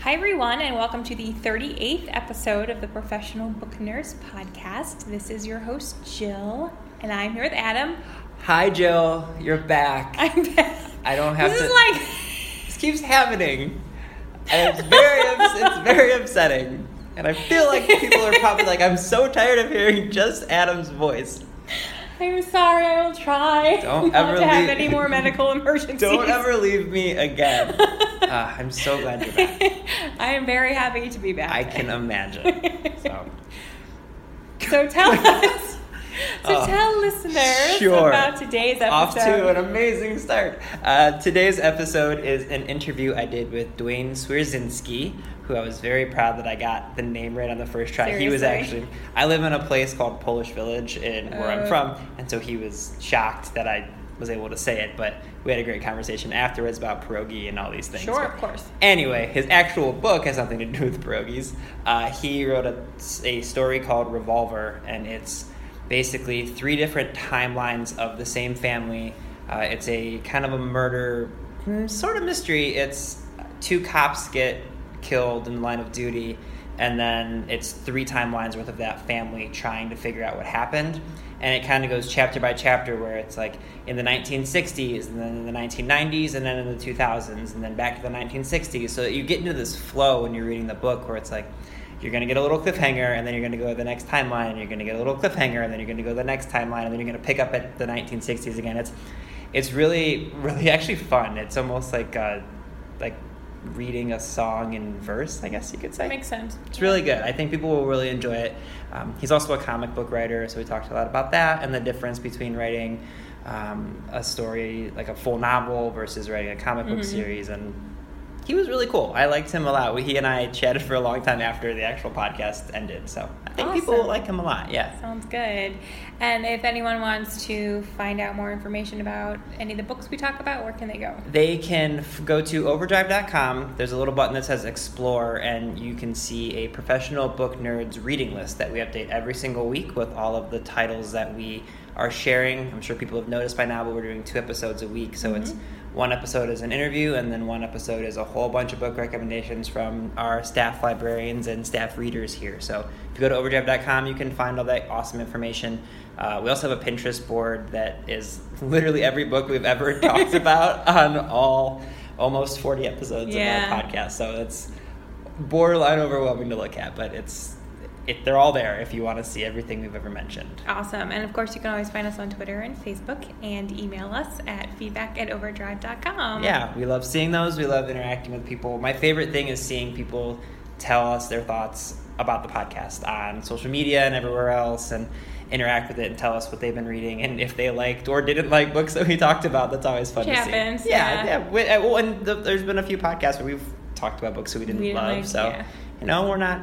Hi, everyone, and welcome to the 38th episode of the Professional Book Nerds podcast. This is your host, Jill, and I'm here with Adam. Hi, Jill. You're back. I'm back. I don't have This to. is like, This keeps happening, and it's very, it's very upsetting. And I feel like people are probably like, I'm so tired of hearing just Adam's voice. I'm sorry, I will try Don't not ever to have any more medical emergencies. Don't ever leave me again. Ah, I'm so glad you're back. I am very happy to be back. I can imagine. So, So tell us, so Oh, tell listeners sure. about today's episode. off to an amazing start. Uh, today's episode is an interview I did with Dwayne Swierczynski, who I was very proud that I got the name right on the first try. He was actually, I live in a place called Polish Village in where I'm Oh. from, and so he was shocked that I was able to say it, but we had a great conversation afterwards about pierogi and all these things. Sure, But of course. Anyway, his actual book has nothing to do with pierogies. Uh, he wrote a, a story called Revolver, and it's basically three different timelines of the same family. Uh, it's a kind of a murder, mm, sort of mystery. It's two cops get killed in the line of duty, and then it's three timelines worth of that family trying to figure out what happened. And it kind of goes chapter by chapter, where it's like in the 1960s, and then in the 1990s, and then in the 2000s, and then back to the 1960s. So you get into this flow when you're reading the book, where it's like you're going to get a little cliffhanger, and then you're going to go to the next timeline, and you're going to get a little cliffhanger, and then you're going to go to the next timeline, and then you're going to pick up at the 1960s again. It's it's really really actually fun. It's almost like uh, like reading a song in verse, I guess you could say. That makes sense. It's really good. I think people will really enjoy it. Um, he's also a comic book writer, so we talked a lot about that and the difference between writing um, a story like a full novel versus writing a comic book Mhm. series. And he was really cool. I liked him a lot. He and I chatted for a long time after the actual podcast ended, so Think people will like him a lot. Yeah. Sounds good. And if anyone wants to find out more information about any of the books we talk about, where can they go? They can f- go to overdrive.com. There's a little button that says explore, and you can see a professional book nerds reading list that we update every single week with all of the titles that we are sharing. I'm sure people have noticed by now, but we're doing two episodes a week. So it's mm-hmm. One episode is an interview, and then one episode is a whole bunch of book recommendations from our staff librarians and staff readers here. So if you go to overdrive.com, you can find all that awesome information. Uh, we also have a Pinterest board that is literally every book we've ever talked about on all almost 40 episodes Yeah. of our podcast. So it's borderline overwhelming to look at, but it's it, they're all there if you want to see everything we've ever mentioned. Awesome. And of course, you can always find us on Twitter and Facebook and email us at feedback at overdrive.com. Yeah, we love seeing those. We love interacting with people. My favorite thing is seeing people tell us their thoughts about the podcast on social media and everywhere else and interact with it and tell us what they've been reading and if they liked or didn't like books that we talked about. That's always fun to happens, see. Yeah, yeah. yeah. Uh, well, and the, there's been a few podcasts where we've talked about books that we didn't, We didn't love. like, so, yeah. you know, we're not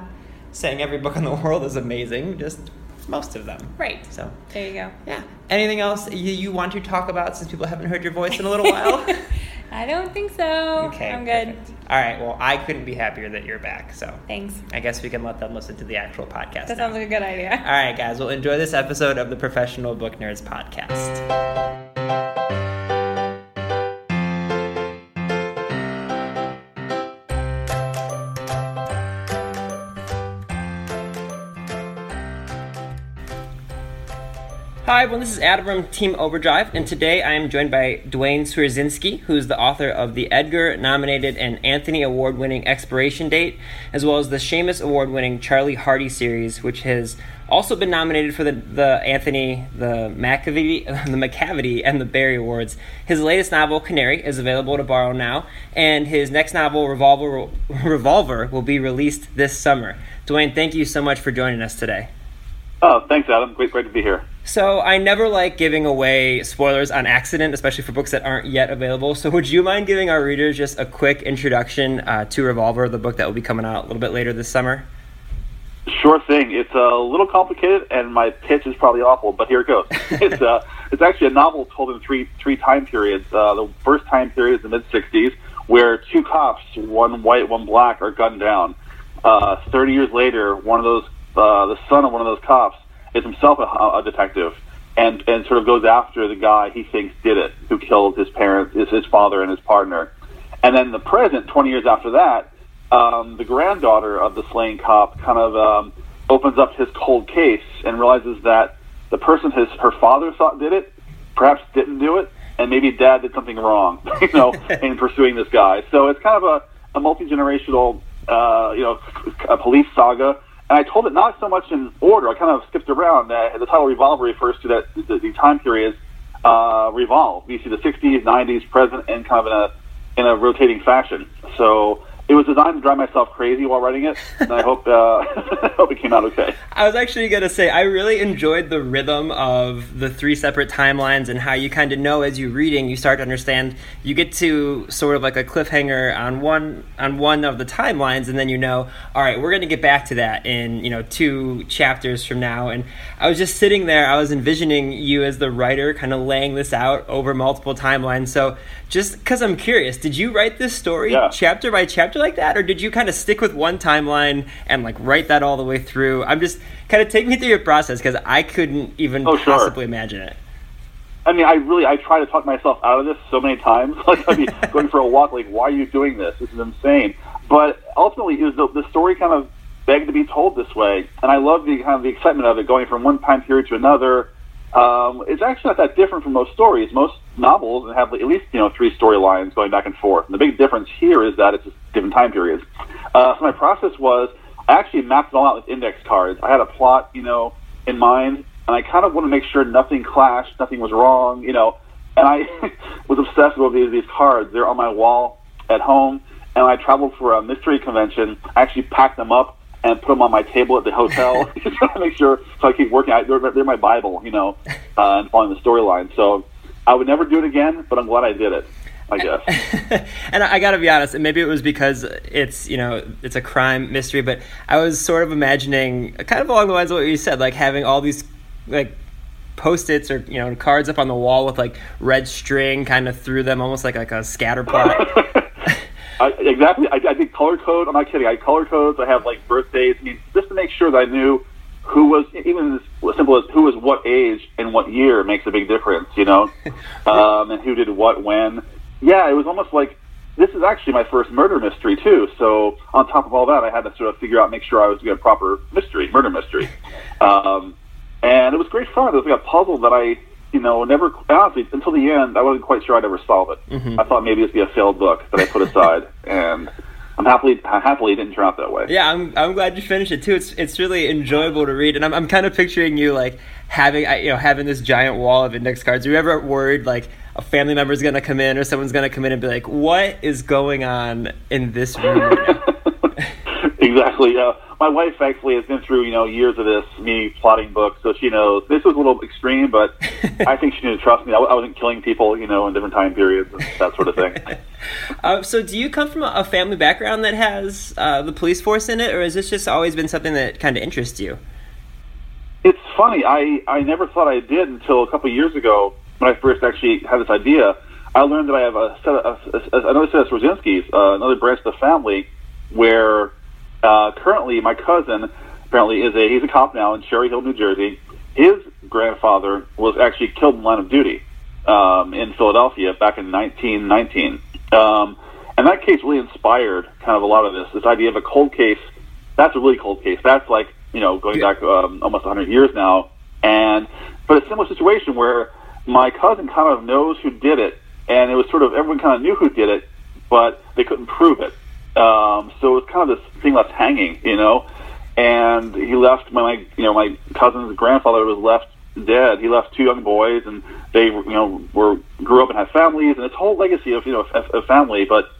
saying every book in the world is amazing, just most of them. Right. So, There you go. yeah. Anything else you, you want to talk about since people haven't heard your voice in a little while? I don't think so. Okay. I'm good. perfect. All right. Well, I couldn't be happier that you're back. So Thanks. I guess we can let them listen to the actual podcast. That now. sounds like a good idea. All right, guys. Well, enjoy this episode of the Professional Book Nerds podcast. Hi, everyone. This is Adam from Team Overdrive, and today I am joined by Dwayne Swierczynski, who's the author of the Edgar nominated and Anthony Award winning Expiration Date, as well as the Shamus Award winning Charlie Hardie series, which has also been nominated for the, the Anthony, the McAvity, the Macavity, and the Barry Awards. His latest novel, Canary, is available to borrow now, and his next novel, Revolver, Revolver, will be released this summer. Dwayne, thank you so much for joining us today. Oh, thanks, Adam. Great, great to be here. So I never like giving away spoilers on accident, especially for books that aren't yet available. So would you mind giving our readers just a quick introduction uh, to Revolver, the book that will be coming out a little bit later this summer? Sure thing. It's a little complicated, and my pitch is probably awful, but here it goes. it's uh, it's actually a novel told in three three time periods. Uh, the first time period is the mid '60s, where two cops, one white, one black, are gunned down. Uh, Thirty years later, one of those, uh, the son of one of those cops, is himself a, a detective and and sort of goes after the guy he thinks did it, who killed his parents, his, his father and his partner. And then the present, 20 years after that, um, the granddaughter of the slain cop kind of um, opens up his cold case and realizes that the person his her father thought did it, perhaps didn't do it, and maybe dad did something wrong, you know, in pursuing this guy. So it's kind of a, a multi generational, uh, you know, a police saga and I told it not so much in order. I kind of skipped around. Uh, the title Revolver refers to that the, the time periods uh, revolve. You see the 60s, 90s, present, and kind of in a in a rotating fashion. So it was designed to drive myself crazy while writing it, and I hope uh, I hope it came out okay. I was actually gonna say I really enjoyed the rhythm of the three separate timelines and how you kind of know as you're reading, you start to understand. You get to sort of like a cliffhanger on one on one of the timelines, and then you know, all right, we're gonna get back to that in you know two chapters from now. And I was just sitting there, I was envisioning you as the writer, kind of laying this out over multiple timelines. So just because I'm curious, did you write this story yeah. chapter by chapter like that, or did you kind of stick with one timeline and like write that all the way through? I'm just kind of take me through your process because I couldn't even oh, sure. possibly imagine it. I mean, I really I try to talk myself out of this so many times. Like I'd be going for a walk, like, why are you doing this? This is insane. But ultimately, it was the, the story kind of begged to be told this way, and I love the kind of the excitement of it, going from one time period to another um, it's actually not that different from most stories. Most novels and have at least you know three storylines going back and forth. And the big difference here is that it's different time periods. Uh, so my process was I actually mapped it all out with index cards. I had a plot you know in mind, and I kind of want to make sure nothing clashed, nothing was wrong, you know. And I was obsessed with these these cards. They're on my wall at home, and I traveled for a mystery convention. I actually packed them up and put them on my table at the hotel just to make sure so I keep working. I, they're, they're my Bible, you know, uh, and following the storyline. So I would never do it again, but I'm glad I did it. I guess. and I got to be honest, and maybe it was because it's you know it's a crime mystery, but I was sort of imagining kind of along the lines of what you said, like having all these like post-its or you know cards up on the wall with like red string kind of through them, almost like like a scatter plot. I, exactly. I, I did color code. I'm not kidding. I color codes. I have like birthdays. I mean, just to make sure that I knew who was even as simple as who was what age and what year makes a big difference. You know, um, and who did what when. Yeah, it was almost like this is actually my first murder mystery too. So on top of all that, I had to sort of figure out, make sure I was doing a proper mystery, murder mystery. Um, and it was great fun. It was like a puzzle that I you know, never honestly until the end, I wasn't quite sure I'd ever solve it. Mm-hmm. I thought maybe it'd be a failed book that I put aside, and I'm happily happily it didn't turn out that way. Yeah, I'm I'm glad you finished it too. It's it's really enjoyable to read, and I'm I'm kind of picturing you like having you know having this giant wall of index cards. Are you ever worried like a family member is going to come in or someone's going to come in and be like, "What is going on in this room?" Exactly. Uh, my wife actually has been through you know years of this me plotting books, so she knows this was a little extreme, but I think she knew to trust me. I, I wasn't killing people, you know, in different time periods and that sort of thing. uh, so, do you come from a family background that has uh, the police force in it, or has this just always been something that kind of interests you? It's funny. I I never thought I did until a couple of years ago when I first actually had this idea. I learned that I have a set of, a, a, another set of Swierczynskis, uh, another branch of the family, where uh, currently, my cousin apparently is a he's a cop now in Cherry Hill, New Jersey. His grandfather was actually killed in line of duty um, in Philadelphia back in 1919. Um, and that case really inspired kind of a lot of this. This idea of a cold case. That's a really cold case. That's like you know going back um, almost 100 years now. And but a similar situation where my cousin kind of knows who did it, and it was sort of everyone kind of knew who did it, but they couldn't prove it. Um, so it was kind of this thing left hanging, you know. And he left my, you know, my cousin's grandfather was left dead. He left two young boys, and they, you know, were grew up and had families, and this whole legacy of, you know, a, a family. But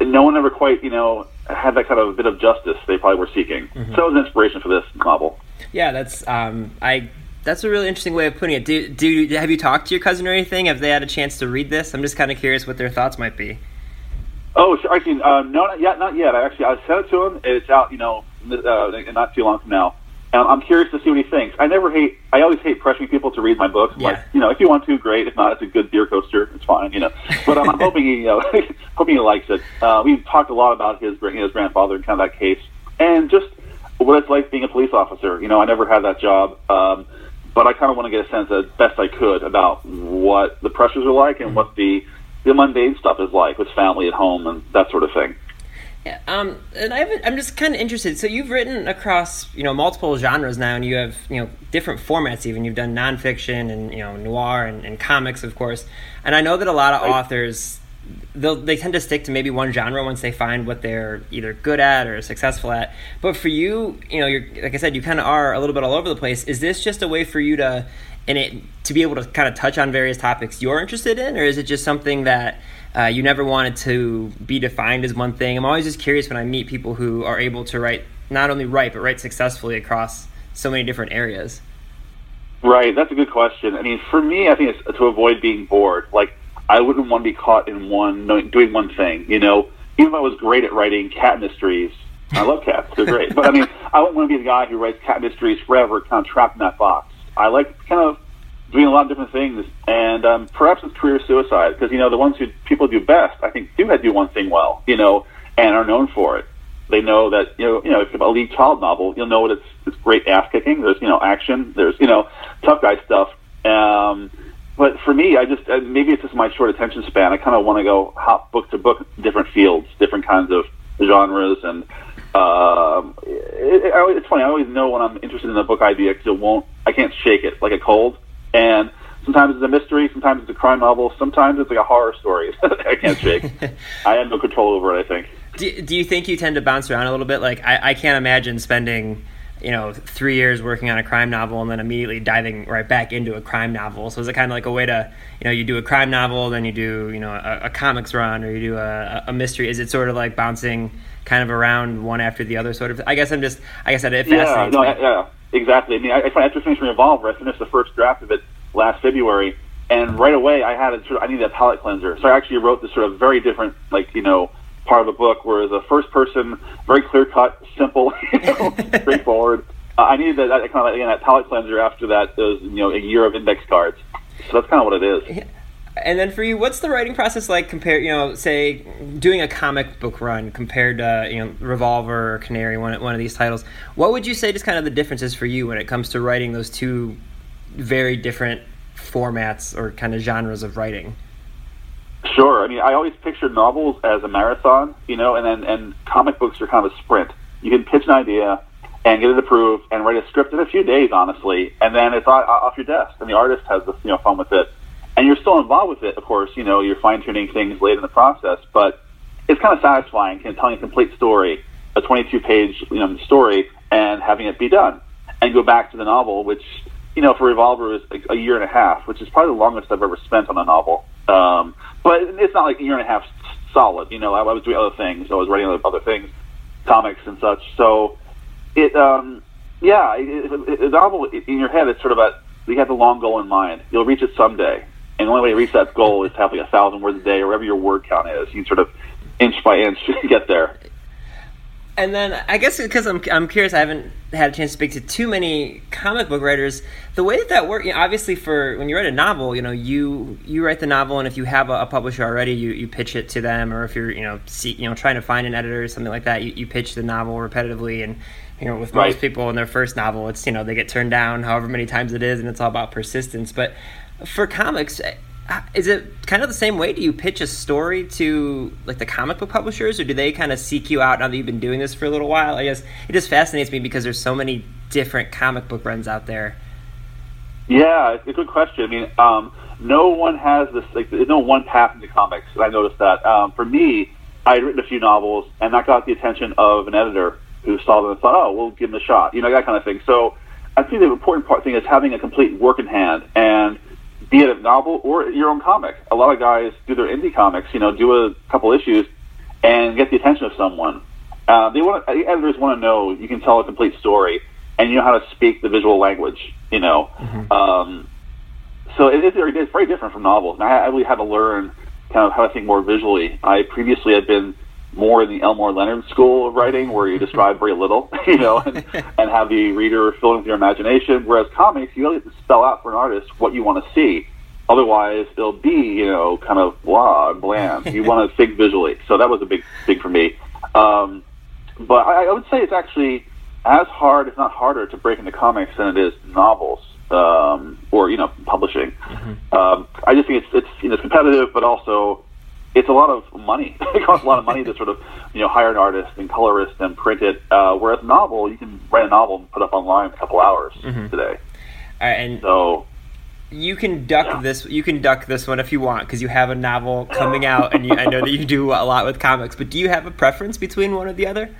no one ever quite, you know, had that kind of bit of justice they probably were seeking. Mm-hmm. So it was an inspiration for this novel. Yeah, that's um, I that's a really interesting way of putting it. Do, do have you talked to your cousin or anything? Have they had a chance to read this? I'm just kind of curious what their thoughts might be. Oh, sure. Actually, uh, no, not yet. Not yet. I actually I sent it to him. It's out, you know, uh, not too long from now. And I'm curious to see what he thinks. I never hate. I always hate pressuring people to read my books. Yeah. Like, you know, if you want to, great. If not, it's a good beer coaster. It's fine. You know. But um, I'm hoping he, you know, hoping he likes it. Uh, we've talked a lot about his his grandfather and kind of that case, and just what it's like being a police officer. You know, I never had that job. Um, but I kind of want to get a sense, as best I could, about what the pressures are like and mm-hmm. what the the mundane stuff is like with family at home and that sort of thing. Yeah, um, and I am just kind of interested. So you've written across you know multiple genres now, and you have you know different formats. Even you've done nonfiction and you know noir and, and comics, of course. And I know that a lot of right. authors they they tend to stick to maybe one genre once they find what they're either good at or successful at. But for you, you know, you're like I said, you kind of are a little bit all over the place. Is this just a way for you to and it to be able to kind of touch on various topics you're interested in, or is it just something that uh, you never wanted to be defined as one thing? I'm always just curious when I meet people who are able to write not only write but write successfully across so many different areas. Right, that's a good question. I mean, for me, I think it's to avoid being bored. Like I wouldn't want to be caught in one doing one thing. You know, even if I was great at writing cat mysteries, I love cats; they're great. But I mean, I wouldn't want to be the guy who writes cat mysteries forever, kind of trapped in that box. I like kind of doing a lot of different things, and um, perhaps it's career suicide because you know the ones who people do best, I think, do have do one thing well, you know, and are known for it. They know that you know, you know, if it's a Lee Child novel, you'll know what it's it's great ass kicking. There's you know action. There's you know tough guy stuff. Um, but for me, I just uh, maybe it's just my short attention span. I kind of want to go hop book to book, different fields, different kinds of genres, and um, it, it, it's funny. I always know when I'm interested in a book idea because it won't. I can't shake it like a cold. And sometimes it's a mystery, sometimes it's a crime novel, sometimes it's like a horror story. I can't shake. I have no control over it. I think. Do, do you think you tend to bounce around a little bit? Like I, I can't imagine spending you know three years working on a crime novel and then immediately diving right back into a crime novel so is it kind of like a way to you know you do a crime novel then you do you know a, a comics run or you do a, a, mystery is it sort of like bouncing kind of around one after the other sort of i guess i'm just i guess it fascinates yeah, no, me. yeah exactly i mean i, I after finishing revolver i finished the first draft of it last february and right away i had a sort of i needed a palate cleanser so i actually wrote this sort of very different like you know part of the book, whereas a first person, very clear cut, simple, you know, straightforward. Uh, I needed that, that kind of again that palate cleanser after that. Those you know a year of index cards. So that's kind of what it is. And then for you, what's the writing process like compared, you know, say doing a comic book run compared to, you know, Revolver or Canary, one, one of these titles? What would you say just kind of the differences for you when it comes to writing those two very different formats or kind of genres of writing? Sure. I mean, I always pictured novels as a marathon, you know, and then and comic books are kind of a sprint. You can pitch an idea and get it approved and write a script in a few days, honestly, and then it's off your desk, and the artist has the you know fun with it, and you're still involved with it. Of course, you know, you're fine tuning things late in the process, but it's kind of satisfying, kind of telling a complete story, a 22 page you know story, and having it be done, and go back to the novel, which you know for Revolver is a, a year and a half, which is probably the longest I've ever spent on a novel. Um, but it's not like a year and a half solid. You know, I, I was doing other things. I was writing other, other things, comics and such. So it, um, yeah, it, it, it, novel in your head. It's sort of a you have the long goal in mind. You'll reach it someday, and the only way to reach that goal is to have like a thousand words a day, or whatever your word count is. You sort of inch by inch get there and then I guess because I'm I'm curious, I haven't had a chance to speak to too many comic book writers. The way that that works, you know, obviously, for when you write a novel, you know, you you write the novel, and if you have a, a, publisher already, you, you pitch it to them, or if you're you know see, you know trying to find an editor or something like that, you, you pitch the novel repetitively, and you know with most people in their first novel, it's you know they get turned down however many times it is, and it's all about persistence. But for comics, is it kind of the same way? Do you pitch a story to like the comic book publishers, or do they kind of seek you out now that you've been doing this for a little while? I guess it just fascinates me because there's so many different comic book runs out there. Yeah, it's a good question. I mean, um, no one has this. Like, there's no one path into comics. I noticed that. Um, for me, I had written a few novels, and that got the attention of an editor who saw them and thought, "Oh, we'll give them a shot," you know, that kind of thing. So, I think the important part thing is having a complete work in hand, and be it a novel or your own comic. A lot of guys do their indie comics, you know, do a couple issues, and get the attention of someone. Uh, they want the editors want to know you can tell a complete story, and you know how to speak the visual language. You know, mm-hmm. um, so it is it's very different from novels. And I, I really had to learn kind of how to think more visually. I previously had been more in the Elmore Leonard school of writing, where you describe very little, you know, and, and have the reader fill in with your imagination. Whereas comics, you really have to spell out for an artist what you want to see. Otherwise, it'll be, you know, kind of blah, bland. You want to think visually. So that was a big thing for me. Um, but I, I would say it's actually as hard, if not harder, to break into comics than it is novels um, or you know publishing. Mm-hmm. Um, I just think it's it's you know it's competitive, but also it's a lot of money. it costs a lot of money to sort of you know hire an artist and colorist and print it. Uh, whereas novel, you can write a novel and put up online in a couple hours mm-hmm. today. and so you can duck yeah. this. You can duck this one if you want because you have a novel coming out, and you, I know that you do a lot with comics. But do you have a preference between one or the other?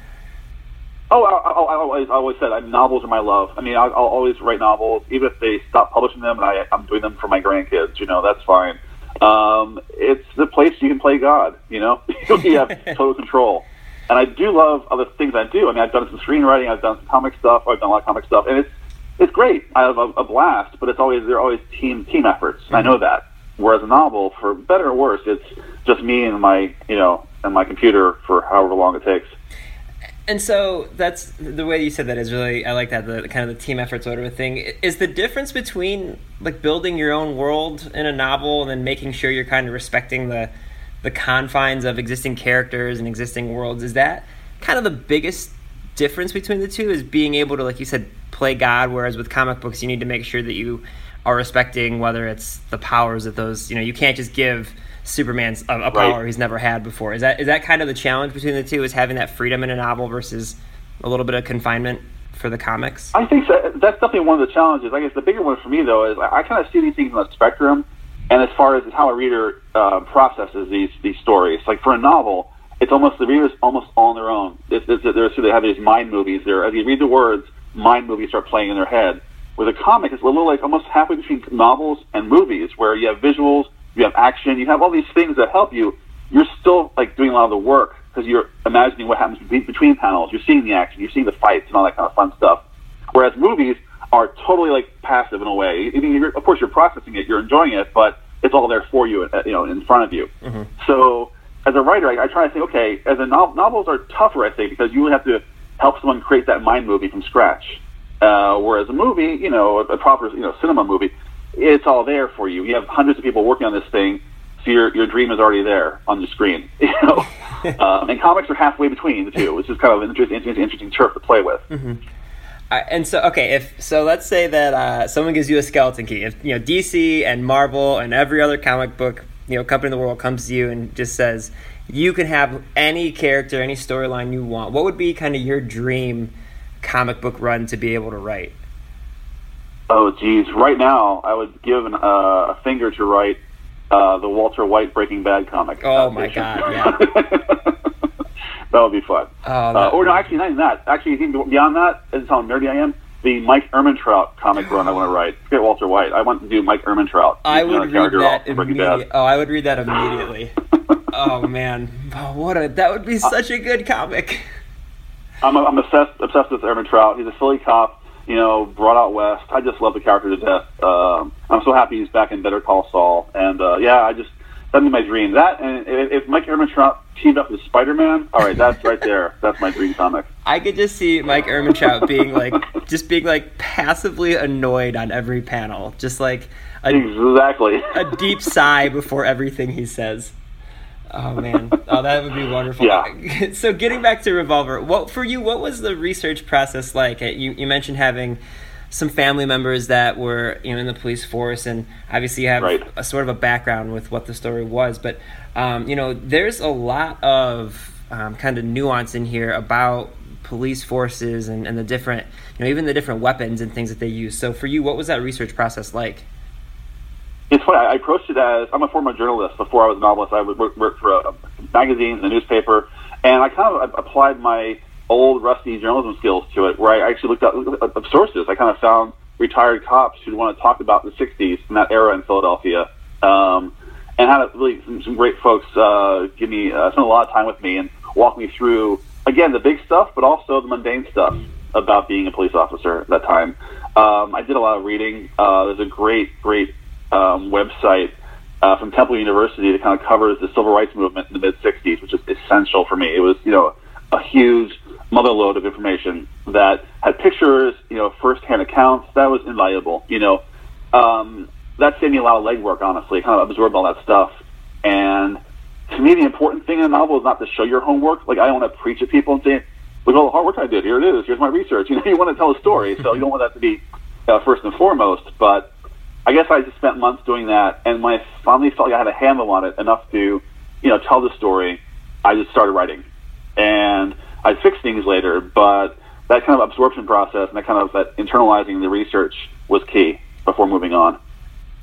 Oh, I, I, I always, I always said I, novels are my love. I mean, I, I'll always write novels, even if they stop publishing them, and I, I'm doing them for my grandkids. You know, that's fine. Um, it's the place you can play God. You know, you have total control. And I do love other things I do. I mean, I've done some screenwriting, I've done some comic stuff, I've done a lot of comic stuff, and it's it's great. I have a, a blast, but it's always they're always team team efforts. Mm-hmm. I know that. Whereas a novel, for better or worse, it's just me and my you know and my computer for however long it takes and so that's the way you said that is really I like that the kind of the team effort sort of a thing. Is the difference between like building your own world in a novel and then making sure you're kind of respecting the the confines of existing characters and existing worlds is that kind of the biggest difference between the two is being able to like you said play God whereas with comic books you need to make sure that you are respecting whether it's the powers that those you know you can't just give Superman's a, a power right. he's never had before. Is that is that kind of the challenge between the two? Is having that freedom in a novel versus a little bit of confinement for the comics? I think so. that's definitely one of the challenges. I guess the bigger one for me though is I, I kind of see these things on the spectrum, and as far as how a reader uh, processes these these stories, like for a novel, it's almost the reader's almost on their own. It's, it's, there's, so they have these mind movies. There, as you read the words, mind movies start playing in their head. With a comic, it's a little like almost halfway between novels and movies, where you have visuals you have action, you have all these things that help you. You're still like doing a lot of the work because you're imagining what happens between panels. You're seeing the action, you're seeing the fights and all that kind of fun stuff. Whereas movies are totally like passive in a way. I mean, of course, you're processing it, you're enjoying it, but it's all there for you, uh, you know, in front of you. Mm-hmm. So, as a writer, I, I try to think, okay, as a novel, novels are tougher, I think, because you have to help someone create that mind movie from scratch. Uh, whereas a movie, you know, a, a proper, you know, cinema movie, it's all there for you. You have hundreds of people working on this thing, so your your dream is already there on the screen. You know, um, and comics are halfway between the two, which is kind of an interesting, interesting, interesting turf to play with. Mm-hmm. And so, okay, if so, let's say that uh, someone gives you a skeleton key. If you know DC and Marvel and every other comic book you know company in the world comes to you and just says you can have any character, any storyline you want. What would be kind of your dream comic book run to be able to write? Oh, geez. Right now, I would give an, uh, a finger to write uh, the Walter White Breaking Bad comic. Oh my god! Yeah. that would be fun. Oh, uh, or no, actually, not even that. Actually, even beyond that, this is how nerdy I am. The Mike Ehrmantraut comic run I want to write. Forget Walter White. I want to do Mike Ehrmantraut. I would read that immediately. Oh, I would read that immediately. oh man, oh, what a that would be such a good comic. I'm, I'm obsessed obsessed with Ehrmantraut. He's a Philly cop you know, brought out west. I just love the character to death. Um, I'm so happy he's back in Better Call Saul, and uh, yeah, I just that'd be my dream. That and if, if Mike Ehrmantraut teamed up with Spider Man, all right, that's right there. That's my dream comic. I could just see Mike Ehrmantraut being like, just being like passively annoyed on every panel, just like a, exactly a deep sigh before everything he says. Oh man, oh that would be wonderful. Yeah. So getting back to Revolver, what for you? What was the research process like? You you mentioned having some family members that were you know in the police force, and obviously you have right. a sort of a background with what the story was. But um, you know, there's a lot of um, kind of nuance in here about police forces and, and the different, you know, even the different weapons and things that they use. So for you, what was that research process like? It's funny. I approached it as I'm a former journalist. Before I was a novelist, I worked work for a magazines and a newspaper, and I kind of applied my old rusty journalism skills to it, where I actually looked up, up sources. I kind of found retired cops who want to talk about the '60s and that era in Philadelphia, um, and had really some, some great folks uh, give me uh, spend a lot of time with me and walk me through again the big stuff, but also the mundane stuff about being a police officer at that time. Um, I did a lot of reading. Uh, there's a great, great um, website uh, from Temple University that kind of covers the civil rights movement in the mid '60s, which is essential for me. It was, you know, a huge motherload of information that had pictures, you know, firsthand accounts. That was invaluable. You know, um, that saved me a lot of legwork, honestly. Kind of absorbed all that stuff. And to me, the important thing in a novel is not to show your homework. Like I don't want to preach at people and say, "Look all the hard work I did. Here it is. Here's my research." You know, you want to tell a story, so you don't want that to be uh, first and foremost. But I guess I just spent months doing that, and when I finally felt like I had a handle on it enough to, you know, tell the story, I just started writing, and I fixed things later. But that kind of absorption process and that kind of that internalizing the research was key before moving on.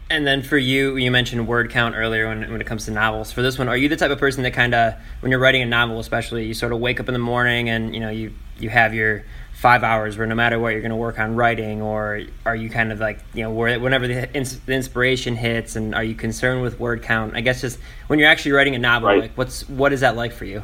And then for you, you mentioned word count earlier when, when it comes to novels. For this one, are you the type of person that kind of, when you're writing a novel, especially, you sort of wake up in the morning and you know you you have your five hours where no matter what you're going to work on writing, or are you kind of like you know where whenever the, ins- the inspiration hits, and are you concerned with word count? I guess just when you're actually writing a novel, Right. like what's what is that like for you?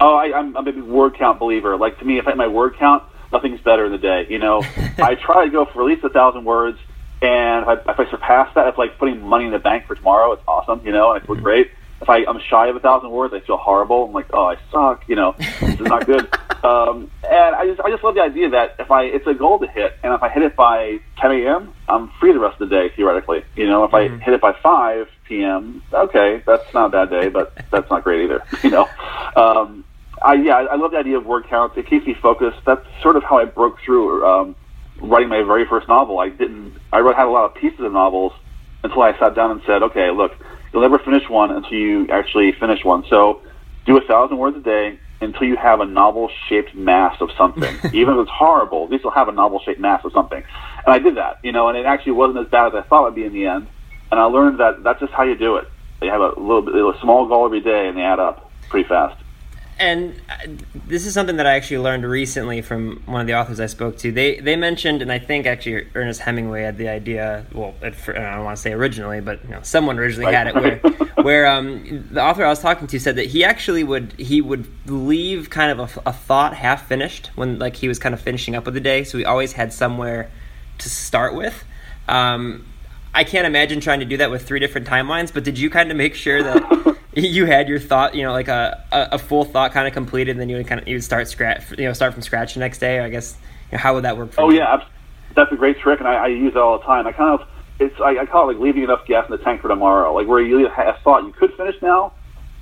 Oh, I, I'm, I'm a big word count believer. Like to me, if I hit my word count, nothing's better in the day. You know, I try to go for at least a thousand words, and if I, if I surpass that, it's like putting money in the bank for tomorrow. It's awesome, you know, and I feel mm-hmm. great. If I, I'm shy of a thousand words, I feel horrible. I'm like, oh, I suck. You know, this is not good. Um, and I just, I just love the idea that if I, it's a goal to hit, and if I hit it by 10 a.m., I'm free the rest of the day theoretically. You know, if I hit it by 5 p.m., okay, that's not a bad day, but that's not great either. You know, um, I yeah, I I love the idea of word counts. It keeps me focused. That's sort of how I broke through um, writing my very first novel. I didn't. I wrote had a lot of pieces of novels until I sat down and said, okay, look, you'll never finish one until you actually finish one. So do a thousand words a day until you have a novel-shaped mass of something. Even if it's horrible, at least you'll have a novel-shaped mass of something. And I did that, you know, and it actually wasn't as bad as I thought it would be in the end. And I learned that that's just how you do it. You have a little bit, a small goal every day, and they add up pretty fast. And uh, this is something that I actually learned recently from one of the authors I spoke to. They they mentioned, and I think actually Ernest Hemingway had the idea. Well, at, I don't want to say originally, but you know, someone originally had it. Where where um, the author I was talking to said that he actually would he would leave kind of a, a thought half finished when like he was kind of finishing up with the day. So he always had somewhere to start with. Um, I can't imagine trying to do that with three different timelines. But did you kind of make sure that you had your thought, you know, like a, a, full thought kind of completed, and then you would kind of you would start scratch, you know, start from scratch the next day? I guess you know, how would that work for Oh you? yeah, that's a great trick, and I, I use it all the time. I kind of it's I, I call it like leaving enough gas in the tank for tomorrow, like where you have a thought you could finish now,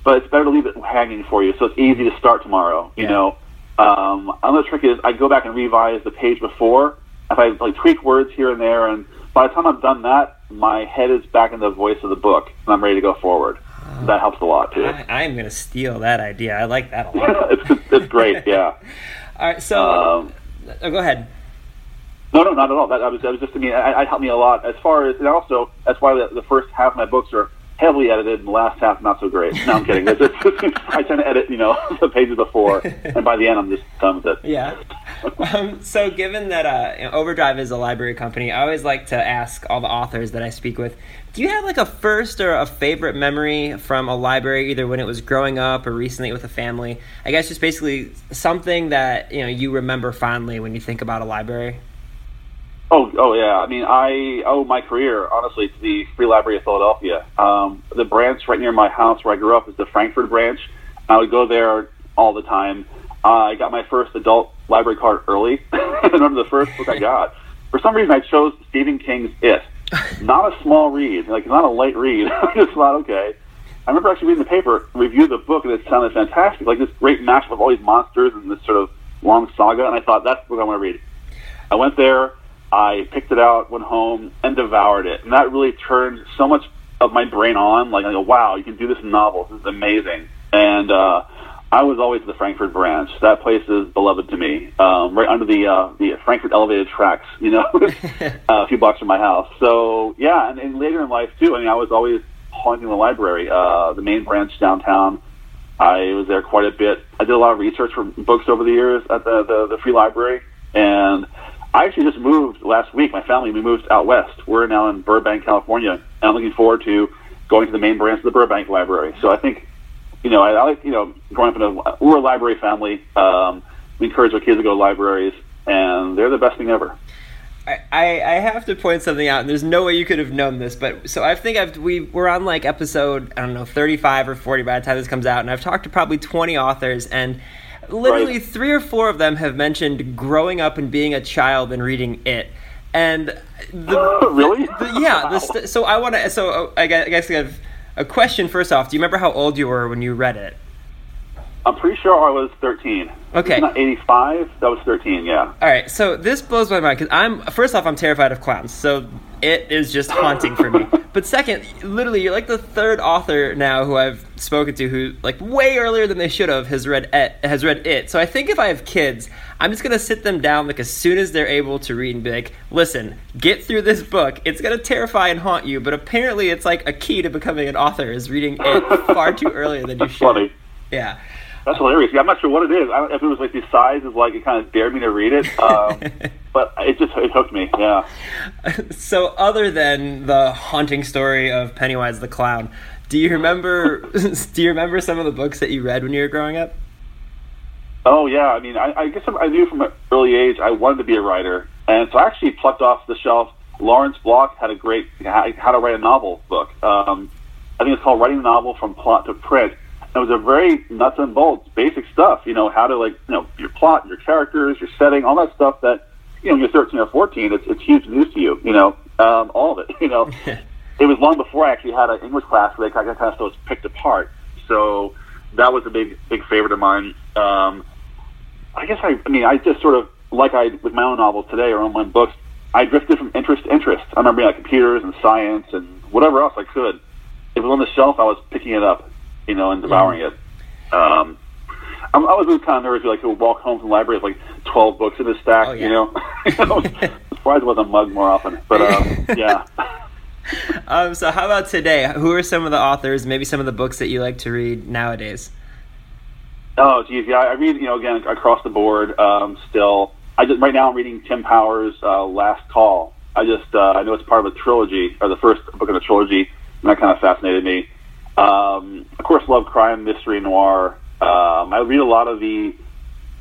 but it's better to leave it hanging for you, so it's easy to start tomorrow. You Yeah. know, um, another trick is I go back and revise the page before. If I like tweak words here and there, and by the time I've done that, my head is back in the voice of the book, and I'm ready to go forward. That helps a lot too. I, I'm going to steal that idea. I like that a lot. it's, it's great, yeah. All right, so Um, oh, go ahead. No, no, not at all. That, was was just I I, I helped me a lot as far as and also that's why the, the first half of my books are heavily edited and the last half not so great. No, I'm kidding. It's just- I tend to edit, you know, the pages before, and by the end I'm just done with it. Yeah. Um, so, given that uh, Overdrive is a library company, I always like to ask all the authors that I speak with do you have like a first or a favorite memory from a library, either when it was growing up or recently with a family? I guess just basically something that you know you remember fondly when you think about a library. Oh, oh yeah. I mean, I owe my career honestly to the Free Library of Philadelphia. Um, the branch right near my house where I grew up is the Frankford branch. I would go there all the time. Uh, I got my first adult library card early. I remember the first book I got. For some reason, I chose Stephen King's It. Not a small read, like not a light read. I just thought, okay. I remember actually reading the paper, reviewed the book, and it sounded fantastic, like this great mashup of all these monsters and this sort of long saga. And I thought, that's what I want to read. I went there, I picked it out, went home, and devoured it. And that really turned so much of my brain on. Like, I go, wow, you can do this in novels. This is amazing. And uh, I was always the Frankford branch. That place is beloved to me. Um, right under the uh, the Frankford elevated tracks, you know, uh, a few blocks from my house. So yeah, and, and later in life too. I mean, I was always haunting the library, uh, the main branch downtown. I was there quite a bit. I did a lot of research for books over the years at the the, the free library, and I actually just moved last week. My family we moved out west. We're now in Burbank, California, and I'm looking forward to going to the main branch of the Burbank Library. So I think you know, I, I like, you know, growing up in a, we're a library family. Um, we encourage our kids to go to libraries, and they're the best thing ever. I, I have to point something out, and there's no way you could have known this, but so I think I've we we're on like episode I don't know 35 or 40 by the time this comes out, and I've talked to probably 20 authors, and literally Right. three or four of them have mentioned growing up and being a child and reading it, and the Really? the, yeah. The st- so I want to so uh, I guess, I guess I have a question first off. Do you remember how old you were when you read it? I'm pretty sure I was 13. Okay. 85. That was 13. Yeah. All right, so this blows my mind because I'm first off I'm terrified of clowns, so it is just haunting for me. But second, literally, you're like the third author now who I've spoken to who, like, way earlier than they should have, has read it. Has read it. So I think if I have kids, I'm just gonna sit them down like as soon as they're able to read and be like, "Listen, get through this book. It's gonna terrify and haunt you, but apparently it's like a key to becoming an author is reading it far too earlier than you should." funny. Yeah. That's hilarious. Yeah, I'm not sure what it is. I don't, if it was like the size is like it kind of dared me to read it, um, but it just it hooked me. Yeah. so other than the haunting story of Pennywise the clown, do you remember do you remember some of the books that you read when you were growing up? Oh yeah, I mean, I, I guess I knew from an early age I wanted to be a writer, and so I actually plucked off the shelf. Lawrence Block had a great how how to write a novel book. Um, I think it's called Writing a Novel from Plot to Print. It was a very nuts and bolts, basic stuff. You know how to like you know your plot, your characters, your setting, all that stuff that you know when you're 13 or 14, it's it's huge news to you. You know, um, all of it. You know, it was long before I actually had an English class where they kind of kind of stuff was picked apart. So that was a big big favorite of mine. Um, I guess I, I mean, I just sort of like I with my own novels today or online books. I drifted from interest to interest. I remember like computers and science and whatever else I could. If it was on the shelf, I was picking it up, you know, and devouring it. Um, I'm, I was always kind of nervous, like to walk home from the library with like 12 books in a stack, Oh, yeah. you know. I'm surprised I wasn't mugged more often, but um, yeah. Um, so how about today? Who are some of the authors, maybe some of the books that you like to read nowadays? Oh, geez, yeah. I read, you know, again across the board. Um, still, I just right now I'm reading Tim Powers' uh, Last Call. I just uh, I know it's part of a trilogy or the first book in a trilogy, and that kind of fascinated me. Um, of course, love crime, mystery, noir. Um, I read a lot of the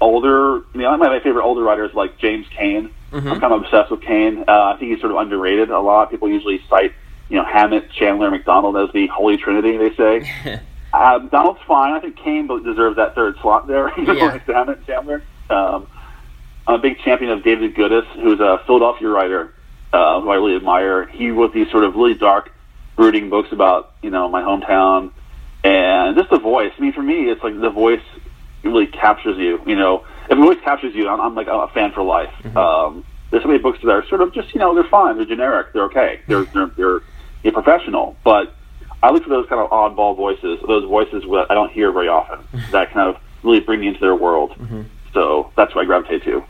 older. You know, my favorite older writers like James Cain. I'm kind of obsessed with Cain. Uh, I think he's sort of underrated. A lot people usually cite, you know, Hammett, Chandler, Macdonald as the holy trinity. They say. Uh, Donald's fine. I think Cain deserves that third slot there. Yeah. Hammett Chandler. Um, I'm a big champion of David Goodis, who's a Philadelphia writer uh, who I really admire. He wrote these sort of really dark, brooding books about you know my hometown and just the voice. I mean, for me, it's like the voice really captures you. You know, if a voice captures you, I'm, I'm like a fan for life. Mm-hmm. Um, there's so many books that are sort of just you know they're fine, they're generic, they're okay, they're mm-hmm. they're, they're, they're professional, but I look for those kind of oddball voices, those voices that I don't hear very often, that kind of really bring me into their world. Mm-hmm. So that's what I gravitate to.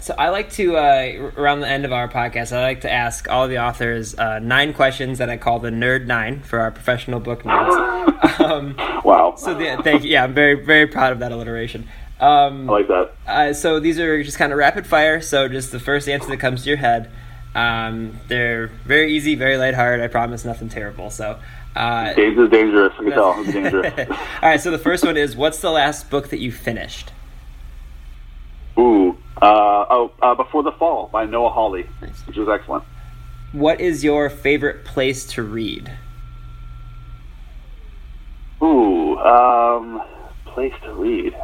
So I like to uh, around the end of our podcast, I like to ask all the authors uh, nine questions that I call the Nerd Nine for our professional book nerds. um, Wow, so the, thank you. Yeah, I'm very very proud of that alliteration. Um, I like that. Uh, so these are just kind of rapid fire. So just the first answer that comes to your head. Um, they're very easy, very lighthearted. I promise nothing terrible. So, uh, is dangerous. I can tell. It's dangerous. all right. So the first one is, what's the last book that you finished? Ooh, uh, oh, uh, Before the Fall by Noah Hawley, which was excellent. What is your favorite place to read? Ooh, um, place to read.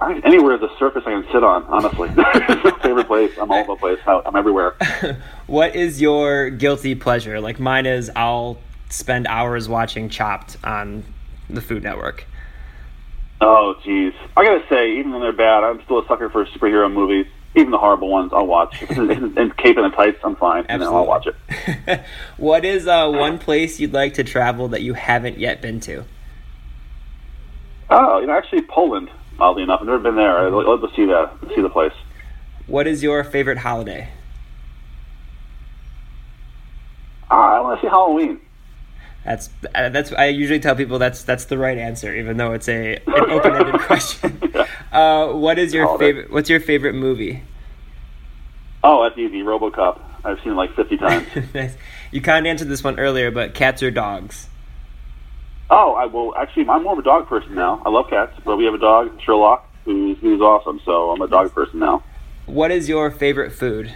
I, anywhere the surface I can sit on, honestly. favorite place. I'm all over the place. I'm everywhere. What is your guilty pleasure? Like mine is, I'll spend hours watching Chopped on the Food Network. Oh, jeez. I gotta say, even when they're bad, I'm still a sucker for superhero movies. Even the horrible ones, I'll watch. and Cape and the Tights, I'm fine. And then I'll watch it. what is uh, one place you'd like to travel that you haven't yet been to? Oh, you know, actually Poland. Oddly enough, I've never been there. I'd love to see that, see the place. What is your favorite holiday? Uh, I want to see Halloween. That's uh, that's. I usually tell people that's that's the right answer, even though it's a an open-ended question. Uh, what is your favorite? What's your favorite movie? Oh, that's easy. RoboCop. I've seen it like 50 times. Nice. You kind of answered this one earlier, but cats or dogs? oh, I will actually. I'm more of a dog person now. I love cats, but we have a dog, Sherlock, who's who's awesome. So I'm a dog person now. What is your favorite food?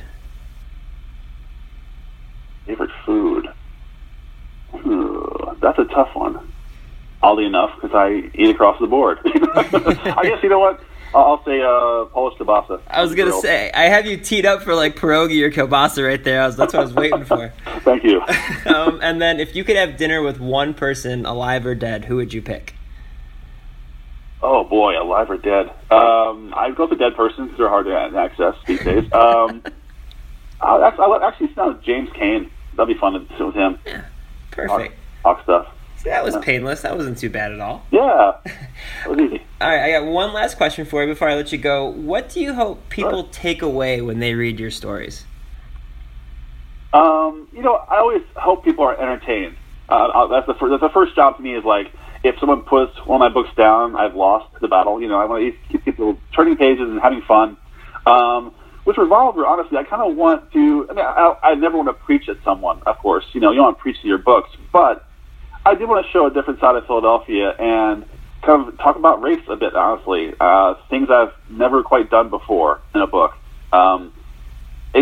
Favorite food? That's a tough one. Oddly enough, because I eat across the board. I guess you know what? I'll say uh, Polish kielbasa. I was gonna Grilled. say I have you teed up for like pierogi or kielbasa right there. I was, that's what I was waiting for. Thank you. Um, and then, if you could have dinner with one person, alive or dead, who would you pick? Oh boy, alive or dead? Um, I'd go with a dead person because they're hard to access these days. Um, I'll, actually, I'll actually down James Cain. That'd be fun to sit with him. Talk, Perfect. Talk stuff. That was painless. That wasn't too bad at all. Yeah, it was easy. All right, I got one last question for you before I let you go. What do you hope people Sure. take away when they read your stories? Um, you know, I always hope people are entertained. Uh, uh, that's the first. That's the first job to me is like if someone puts one of my books down, I've lost the battle. You know, I want to keep people turning pages and having fun. Um, with Revolver, honestly, I kind of want to. I mean, I, I never want to preach at someone, of course. You know, you don't want to preach to your books, but I do want to show a different side of Philadelphia and kind of talk about race a bit. Honestly, uh, things I've never quite done before in a book. Um,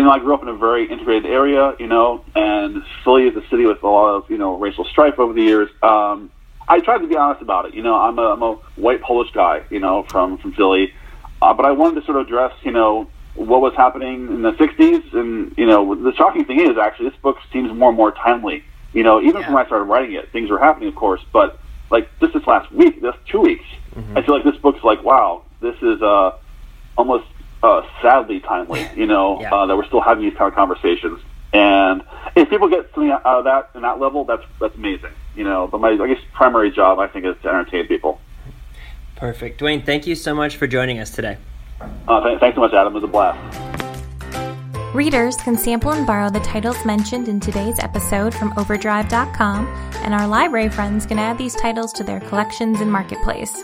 know, I grew up in a very integrated area, you know, and Philly is a city with a lot of, you know, racial strife over the years. Um, I tried to be honest about it. You know, I'm a, I'm a white Polish guy, you know, from, from Philly. Uh, but I wanted to sort of address, you know, what was happening in the 60s. And, you know, the shocking thing is actually this book seems more and more timely. You know, even Yeah. from when I started writing it, things were happening, of course, but like just this last week, this two weeks, I feel like this book's like, wow, this is, uh, almost uh, sadly timely, you know, Yeah. uh, that we're still having these kind of conversations. And if people get something out of that in that level, that's that's amazing, you know. But my I guess primary job I think is to entertain people. Perfect. Duane, thank you so much for joining us today. Uh, th- thanks so much, Adam. It was a blast. Readers can sample and borrow the titles mentioned in today's episode from Overdrive.com, and our library friends can add these titles to their collections and marketplace.